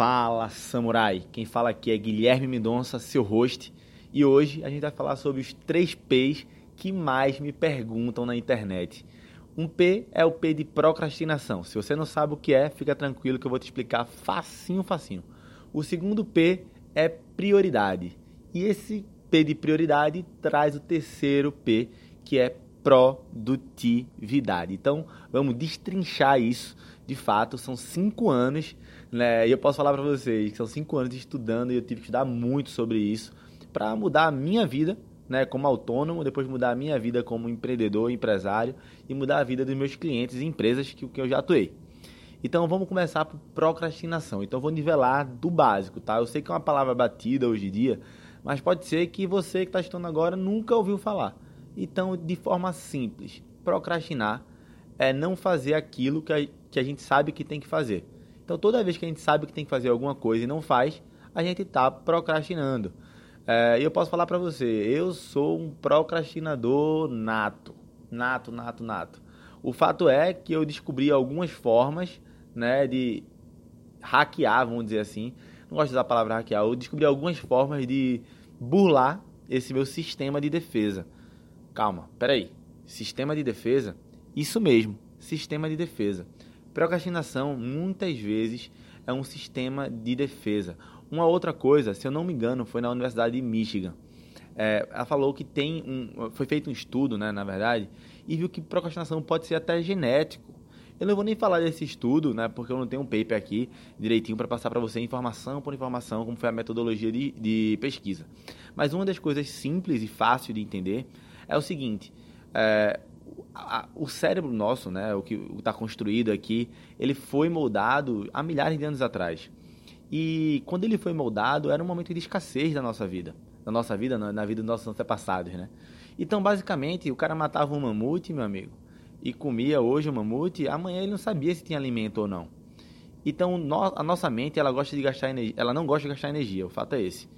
Fala Samurai! Quem fala aqui é Guilherme Mendonça, seu host, e hoje a gente vai falar sobre os três P's que mais me perguntam na internet. Um P é o P de procrastinação. Se você não sabe o que é, fica tranquilo que eu vou te explicar facinho, facinho. O segundo P é prioridade. E esse P de prioridade traz o terceiro P, que é produtividade. Então, vamos destrinchar isso. De fato, são cinco anos, né? E eu posso falar para vocês que são cinco anos estudando e eu tive que estudar muito sobre isso para mudar a minha vida, né? Como autônomo, depois mudar a minha vida como empreendedor, empresário e mudar a vida dos meus clientes e empresas que, que eu já atuei. Então vamos começar por procrastinação. Então vou nivelar do básico, tá? Eu sei que é uma palavra batida hoje em dia, mas pode ser que você que está estudando agora nunca ouviu falar. Então, de forma simples, procrastinar é não fazer aquilo que a, que a gente sabe que tem que fazer. Então, toda vez que a gente sabe que tem que fazer alguma coisa e não faz, a gente está procrastinando. É, e eu posso falar para você, eu sou um procrastinador nato, nato, nato, nato. O fato é que eu descobri algumas formas, né, de hackear, vamos dizer assim. Não gosto de usar a palavra hackear. Eu descobri algumas formas de burlar esse meu sistema de defesa. Calma, peraí. Sistema de defesa? Isso mesmo, sistema de defesa. Procrastinação, muitas vezes, é um sistema de defesa. Uma outra coisa, se eu não me engano, foi na Universidade de Michigan. É, ela falou que tem um, foi feito um estudo, né, na verdade, e viu que procrastinação pode ser até genético. Eu não vou nem falar desse estudo, né, porque eu não tenho um paper aqui direitinho para passar para você informação por informação, como foi a metodologia de, de pesquisa. Mas uma das coisas simples e fácil de entender é o seguinte: é, a, o cérebro nosso, né, o que está construído aqui, ele foi moldado há milhares de anos atrás. E quando ele foi moldado, era um momento de escassez da nossa vida. Da nossa vida, na, na vida dos nossos antepassados, né? Então, basicamente, o cara matava um mamute, meu amigo, e comia hoje o mamute, amanhã ele não sabia se tinha alimento ou não. Então, no, a nossa mente, ela gosta de gastar energia, ela não gosta de gastar energia, o fato é esse.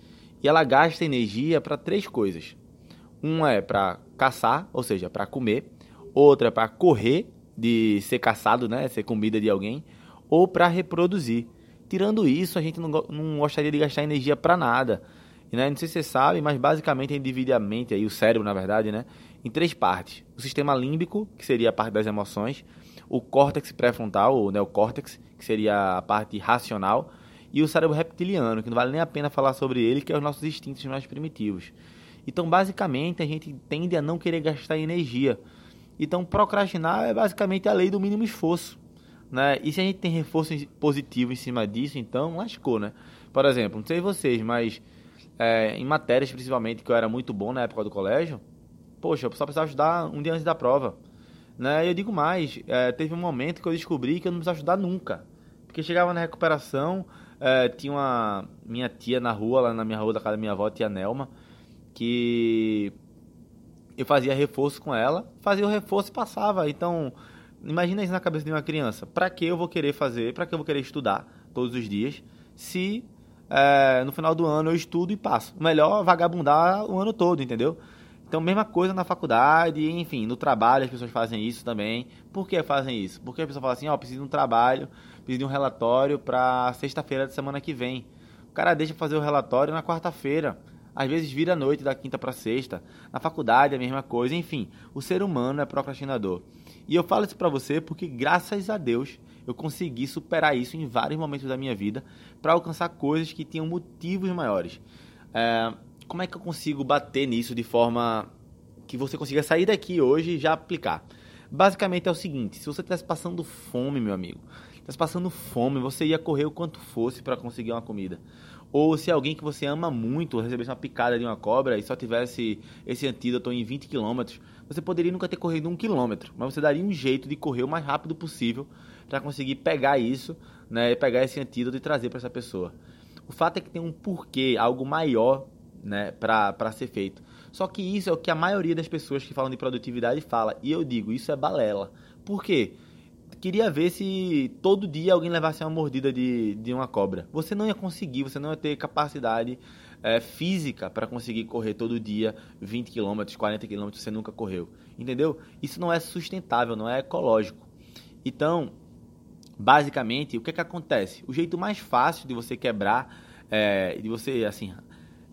E ela gasta energia para três coisas. Uma é para caçar, ou seja, para comer. Outra é para correr de ser caçado, né, ser comida de alguém, ou para reproduzir. Tirando isso, a gente não, não gostaria de gastar energia para nada. E, né, não sei se você sabe, mas basicamente a gente divide a mente, aí, o cérebro, na verdade, né, em três partes. O sistema límbico, que seria a parte das emoções, o córtex pré-frontal, ou neocórtex, que seria a parte racional, e o cérebro reptiliano, que não vale nem a pena falar sobre ele, que é os nossos instintos mais primitivos. Então, basicamente, a gente tende a não querer gastar energia. Então, procrastinar é basicamente a lei do mínimo esforço. Né? E se a gente tem reforço positivo em cima disso, então lascou, né? Por exemplo, não sei vocês, mas é, em matérias principalmente que eu era muito bom na época do colégio, poxa, eu só precisava estudar um dia antes da prova. Né? E eu digo mais, é, teve um momento que eu descobri que eu não precisava estudar nunca. Porque chegava na recuperação, é, tinha uma minha tia na rua, lá na minha rua da casa da minha avó, tia Nelma, que eu fazia reforço com ela, fazia o reforço e passava. Então, imagina isso na cabeça de uma criança. Para que eu vou querer fazer, para que eu vou querer estudar todos os dias, se é, no final do ano eu estudo e passo. Melhor vagabundar o ano todo, entendeu? Então, mesma coisa na faculdade, enfim, no trabalho as pessoas fazem isso também. Por que fazem isso? Porque a pessoa fala assim, ó, oh, preciso de um trabalho, preciso de um relatório para sexta-feira da semana que vem. O cara deixa fazer o relatório na quarta-feira. Às vezes vira noite da quinta para sexta. Na faculdade é a mesma coisa. Enfim, o ser humano é procrastinador. E eu falo isso para você porque, graças a Deus, eu consegui superar isso em vários momentos da minha vida para alcançar coisas que tinham motivos maiores. É, como é que eu consigo bater nisso de forma que você consiga sair daqui hoje e já aplicar? Basicamente é o seguinte: se você estivesse passando fome, meu amigo, estivesse passando fome, você ia correr o quanto fosse para conseguir uma comida. Ou se alguém que você ama muito recebesse uma picada de uma cobra e só tivesse esse antídoto em 20 km, você poderia nunca ter corrido um quilômetro, mas você daria um jeito de correr o mais rápido possível para conseguir pegar isso, né, pegar esse antídoto e trazer para essa pessoa. O fato é que tem um porquê, algo maior, né, para ser feito. Só que isso é o que a maioria das pessoas que falam de produtividade fala, e eu digo, isso é balela. Por quê? Queria ver se todo dia alguém levasse uma mordida de, de uma cobra. Você não ia conseguir, você não ia ter capacidade é, física para conseguir correr todo dia 20 km, 40 km, você nunca correu. Entendeu? Isso não é sustentável, não é ecológico. Então, Basicamente, o que é que acontece? O jeito mais fácil de você quebrar, é, de você, assim,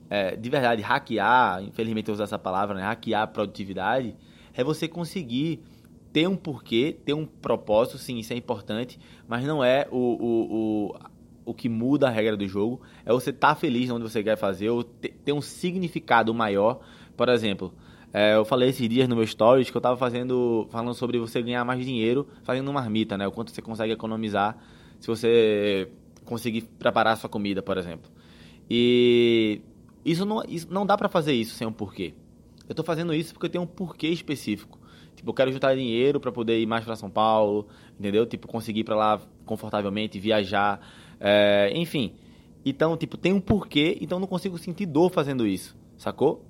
é, de verdade, hackear, infelizmente eu usar essa palavra, né? Hackear a produtividade, é você conseguir ter um porquê, ter um propósito, sim, isso é importante, mas não é o, o, o, o que muda a regra do jogo, é você estar tá feliz onde você quer fazer, ou ter um significado maior. Por exemplo, é, eu falei esses dias no meu stories que eu estava fazendo, falando sobre você ganhar mais dinheiro fazendo marmita, né? O quanto você consegue economizar se você conseguir preparar sua comida, por exemplo. E isso não, isso, não dá para fazer isso sem um porquê. Eu estou fazendo isso porque eu tenho um porquê específico. Tipo, eu quero juntar dinheiro para poder ir mais para São Paulo, entendeu? Tipo, conseguir ir para lá confortavelmente, viajar, é, enfim. Então, tipo, tem um porquê, então não consigo sentir dor fazendo isso, sacou?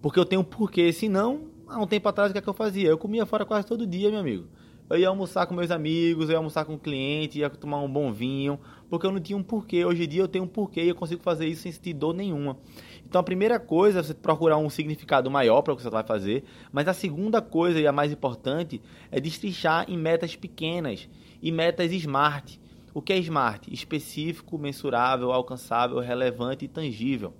Porque eu tenho um porquê, senão, há um tempo atrás, o que, é que eu fazia? Eu comia fora quase todo dia, meu amigo. Eu ia almoçar com meus amigos, eu ia almoçar com um cliente, ia tomar um bom vinho, porque eu não tinha um porquê. Hoje em dia eu tenho um porquê e eu consigo fazer isso sem sentir dor nenhuma. Então a primeira coisa é você procurar um significado maior para o que você vai fazer, mas a segunda coisa e a mais importante é destrinchar em metas pequenas e metas smart. O que é smart? Específico, mensurável, alcançável, relevante e tangível.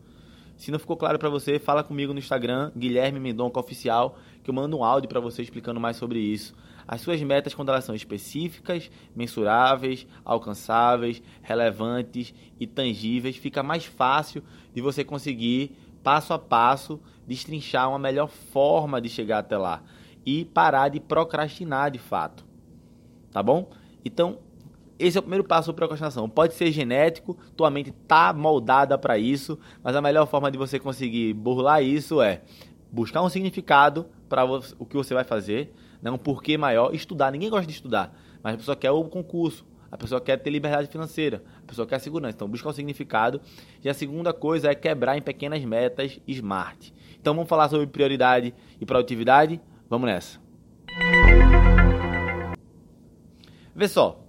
Se não ficou claro para você, fala comigo no Instagram, Guilherme Mendonca Oficial, que eu mando um áudio para você explicando mais sobre isso. As suas metas, quando elas são específicas, mensuráveis, alcançáveis, relevantes e tangíveis, fica mais fácil de você conseguir, passo a passo, destrinchar uma melhor forma de chegar até lá e parar de procrastinar de fato. Tá bom? Então, esse é o primeiro passo da procrastinação. Pode ser genético, tua mente tá moldada para isso, mas a melhor forma de você conseguir burlar isso é buscar um significado para o que você vai fazer, né? um porquê maior, estudar. Ninguém gosta de estudar, mas a pessoa quer o concurso, a pessoa quer ter liberdade financeira, a pessoa quer segurança. Então, buscar um significado. E a segunda coisa é quebrar em pequenas metas smart. Então, vamos falar sobre prioridade e produtividade? Vamos nessa. Vê só,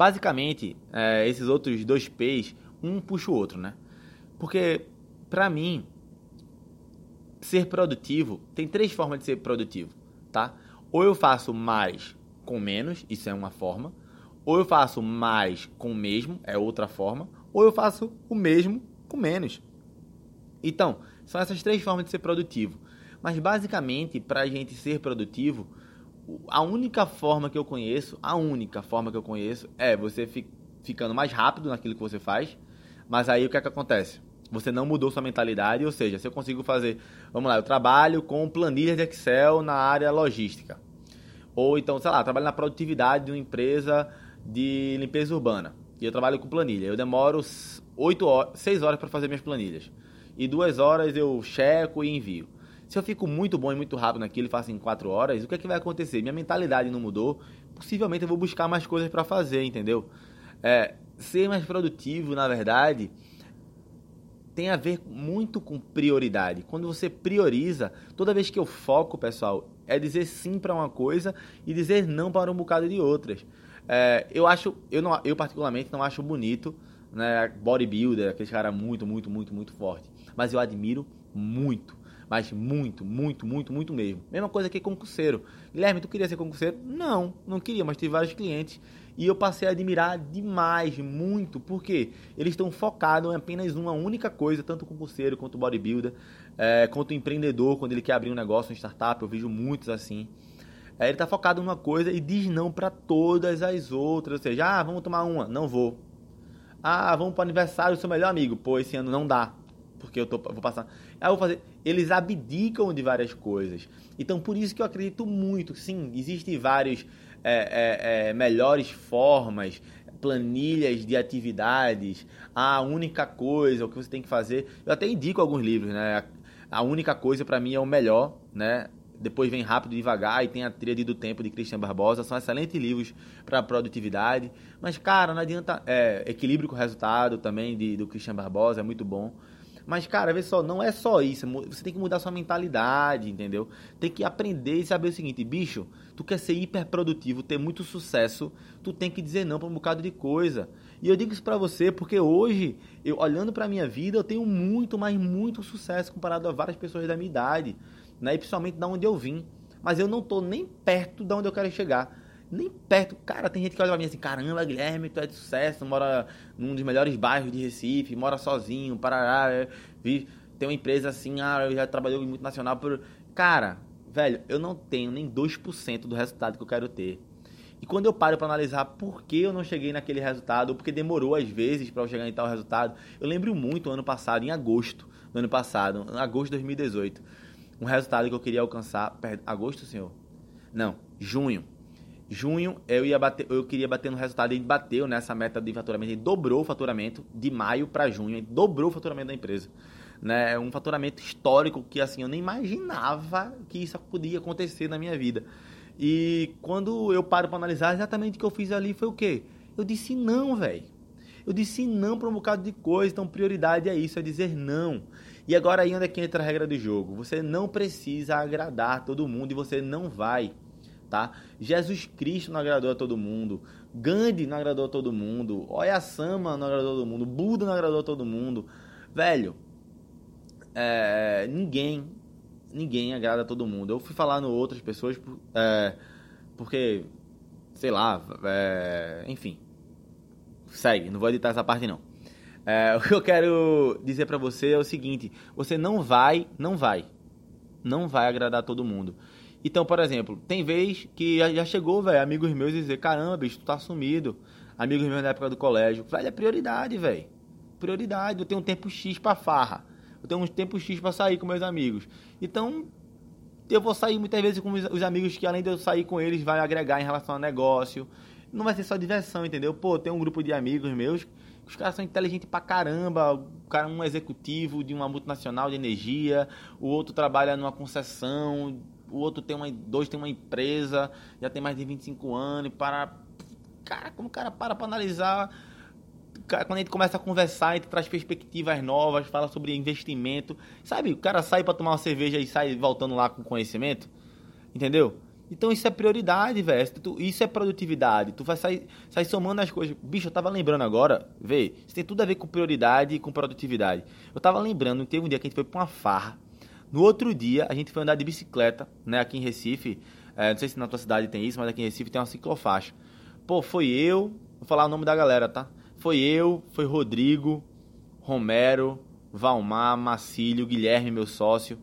Basicamente, é, esses outros dois P's, um puxa o outro, né? Porque, para mim, ser produtivo, tem três formas de ser produtivo, tá? Ou eu faço mais com menos, isso é uma forma. Ou eu faço mais com o mesmo, é outra forma. Ou eu faço o mesmo com menos. Então, são essas três formas de ser produtivo. Mas basicamente, para a gente ser produtivo, a única forma que eu conheço, a única forma que eu conheço é você fi, ficando mais rápido naquilo que você faz. Mas aí o que é que acontece? Você não mudou sua mentalidade, ou seja, se eu consigo fazer, vamos lá, eu trabalho com planilhas de Excel na área logística. Ou então, sei lá, trabalho na produtividade de uma empresa de limpeza urbana. E eu trabalho com planilha. Eu demoro 8 horas, 6 horas para fazer minhas planilhas. E duas horas eu checo e envio. Se eu fico muito bom e muito rápido naquilo e faço em quatro horas, o que é que vai acontecer? Minha mentalidade não mudou, possivelmente eu vou buscar mais coisas para fazer, entendeu? É, ser mais produtivo, na verdade, tem a ver muito com prioridade. Quando você prioriza, toda vez que eu foco, pessoal, é dizer sim para uma coisa e dizer não para um bocado de outras. É, eu acho, eu, não, eu particularmente não acho bonito, né, bodybuilder, aquele cara muito, muito, muito, muito forte. Mas eu admiro muito mas muito, muito, muito, muito mesmo. Mesma coisa que concurseiro. Guilherme, tu queria ser concurseiro? Não, não queria, mas tive vários clientes e eu passei a admirar demais, muito, porque eles estão focados em apenas uma única coisa, tanto o concurseiro quanto o bodybuilder, é, quanto o empreendedor, quando ele quer abrir um negócio, uma startup, eu vejo muitos assim. É, ele está focado numa coisa e diz não para todas as outras. Ou seja, ah, vamos tomar uma, não vou. Ah, vamos para o aniversário do seu melhor amigo. Pô, esse ano não dá porque eu tô, vou passar. Eu vou fazer. Eles abdicam de várias coisas. Então, por isso que eu acredito muito. Sim, existem vários é, é, é, melhores formas, planilhas de atividades. A única coisa, o que você tem que fazer. Eu até indico alguns livros, né? A única coisa para mim é o melhor, né? Depois vem Rápido e Devagar e tem a Tríade do Tempo de Christian Barbosa. São excelentes livros para produtividade. Mas, cara, não adianta. É, Equilíbrio com Resultado também de, do Christian Barbosa é muito bom. Mas, cara, vê só, não é só isso. Você tem que mudar sua mentalidade, entendeu? Tem que aprender e saber o seguinte, bicho, tu quer ser hiperprodutivo, ter muito sucesso, tu tem que dizer não para um bocado de coisa. E eu digo isso para você porque hoje, eu olhando para minha vida, eu tenho muito, mas muito sucesso comparado a várias pessoas da minha idade, né? E principalmente da onde eu vim. Mas eu não tô nem perto da onde eu quero chegar. Nem perto. Cara, tem gente que olha pra mim assim, caramba, Guilherme, tu é de sucesso, mora num dos melhores bairros de Recife, mora sozinho, Parará, é, vi, tem uma empresa assim, ah, eu já trabalhei muito multinacional por. Cara, velho, eu não tenho nem 2% do resultado que eu quero ter. E quando eu paro para analisar por que eu não cheguei naquele resultado, ou porque demorou às vezes para eu chegar em tal resultado, eu lembro muito ano passado, em agosto do ano passado, em agosto de 2018, um resultado que eu queria alcançar, agosto, senhor? Não, junho. Junho eu ia bater, eu queria bater no resultado, ele bateu nessa meta de faturamento, ele dobrou o faturamento de maio para junho, ele dobrou o faturamento da empresa. Né, um faturamento histórico que assim eu nem imaginava que isso podia acontecer na minha vida. E quando eu paro para analisar, exatamente o que eu fiz ali foi o quê? Eu disse não, velho. Eu disse não para um bocado de coisa, então prioridade é isso, é dizer não. E agora aí onde é que entra a regra do jogo? Você não precisa agradar todo mundo e você não vai, tá? Jesus Cristo não agradou a todo mundo, Gandhi não agradou a todo mundo, Oyasama não agradou a todo mundo, Buda não agradou a todo mundo. Velho, é, ninguém ninguém agrada a todo mundo. Eu fui falar no outras pessoas é, porque, sei lá, é, enfim. Segue, não vou editar essa parte não. É, o que eu quero dizer para você é o seguinte: você não vai, não vai, não vai agradar todo mundo. Então, por exemplo, tem vez que já chegou, velho, amigos meus dizer: caramba, bicho, tu tá sumido. Amigos meus na época do colégio. Velho, é prioridade, velho. Prioridade. Eu tenho um tempo X pra farra eu tenho um tempo X para sair com meus amigos. Então, eu vou sair muitas vezes com os amigos que, além de eu sair com eles, vai agregar em relação ao negócio. Não vai ser só diversão, entendeu? Pô, tem um grupo de amigos meus os caras são inteligentes pra caramba. O cara um executivo de uma multinacional de energia, o outro trabalha numa concessão, o outro tem uma, dois tem uma empresa, já tem mais de 25 anos, e para cara, como o cara para para analisar quando a gente começa a conversar, a gente traz perspectivas novas, fala sobre investimento. Sabe, o cara sai para tomar uma cerveja e sai voltando lá com conhecimento. Entendeu? Então isso é prioridade, velho. Isso é produtividade. Tu vai sair, sair somando as coisas. Bicho, eu tava lembrando agora, vê, isso tem tudo a ver com prioridade e com produtividade. Eu tava lembrando, teve um dia que a gente foi pra uma farra. No outro dia, a gente foi andar de bicicleta, né, aqui em Recife. É, não sei se na tua cidade tem isso, mas aqui em Recife tem uma ciclofaixa. Pô, foi eu, vou falar o nome da galera, tá? Foi eu, foi Rodrigo, Romero, Valmar, Macílio, Guilherme, meu sócio.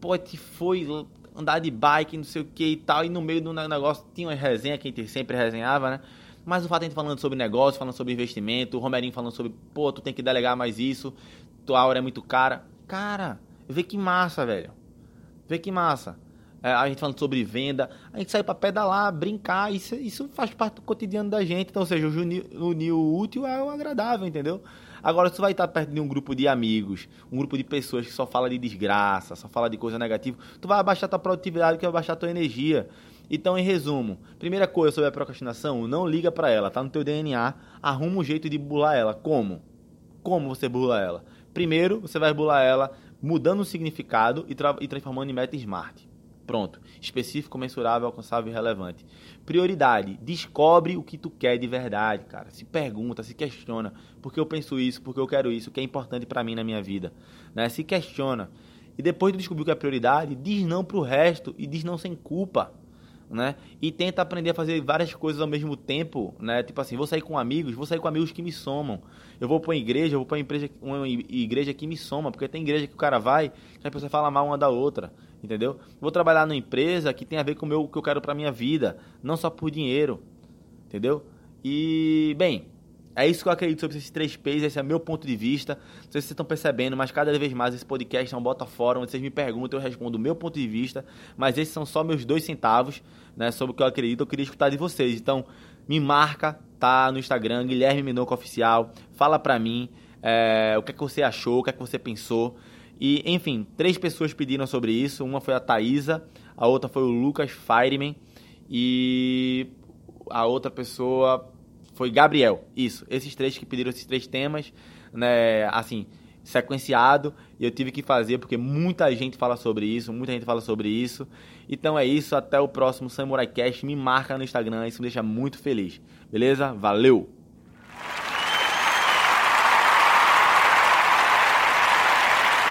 Pô, te foi andar de bike, não sei o que e tal. E no meio do negócio tinha uma resenha que a gente sempre resenhava, né? Mas o fato de a gente falando sobre negócio, falando sobre investimento, o Romerinho falando sobre, pô, tu tem que delegar mais isso, tua hora é muito cara. Cara, vê que massa, velho. Vê que massa é, a gente falando sobre venda, a gente sai para pedalar, brincar, isso, isso faz parte do cotidiano da gente. Então, ou seja, o unir o útil é o agradável, entendeu? Agora, se tu vai estar perto de um grupo de amigos, um grupo de pessoas que só fala de desgraça, só fala de coisa negativa, tu vai abaixar tua produtividade, que vai abaixar tua energia. Então, em resumo, primeira coisa sobre a procrastinação, não liga para ela, tá no teu DNA, arruma um jeito de bular ela. Como? Como você bula ela? Primeiro, você vai bular ela mudando o significado e, tra e transformando em meta smart. Pronto. Específico, mensurável, alcançável e relevante. Prioridade. Descobre o que tu quer de verdade, cara. Se pergunta, se questiona. Por que eu penso isso? Por que eu quero isso? O que é importante para mim na minha vida? Né? Se questiona. E depois de descobrir o que é prioridade, diz não pro resto e diz não sem culpa. Né? E tenta aprender a fazer várias coisas ao mesmo tempo, né? Tipo assim, vou sair com amigos, vou sair com amigos que me somam. Eu vou para uma igreja, eu vou para uma, uma igreja que me soma, porque tem igreja que o cara vai, que a pessoa fala mal uma da outra entendeu? Vou trabalhar numa empresa que tem a ver com o meu, que eu quero para minha vida, não só por dinheiro, entendeu? E, bem, é isso que eu acredito sobre esses três P's, esse é meu ponto de vista. Não sei se vocês estão percebendo, mas cada vez mais esse podcast é um bota fora, onde vocês me perguntam, eu respondo o meu ponto de vista, mas esses são só meus dois centavos, né, sobre o que eu acredito, eu queria escutar de vocês. Então, me marca, tá, no Instagram, Guilherme Minoco Oficial, fala pra mim é, o que, é que você achou, o que é que você pensou. E, enfim, três pessoas pediram sobre isso. Uma foi a Thaisa, a outra foi o Lucas Fireman e a outra pessoa foi Gabriel. Isso, esses três que pediram esses três temas, né, assim, sequenciado, e eu tive que fazer porque muita gente fala sobre isso, muita gente fala sobre isso. Então é isso, até o próximo Samurai Cast, me marca no Instagram, isso me deixa muito feliz. Beleza? Valeu!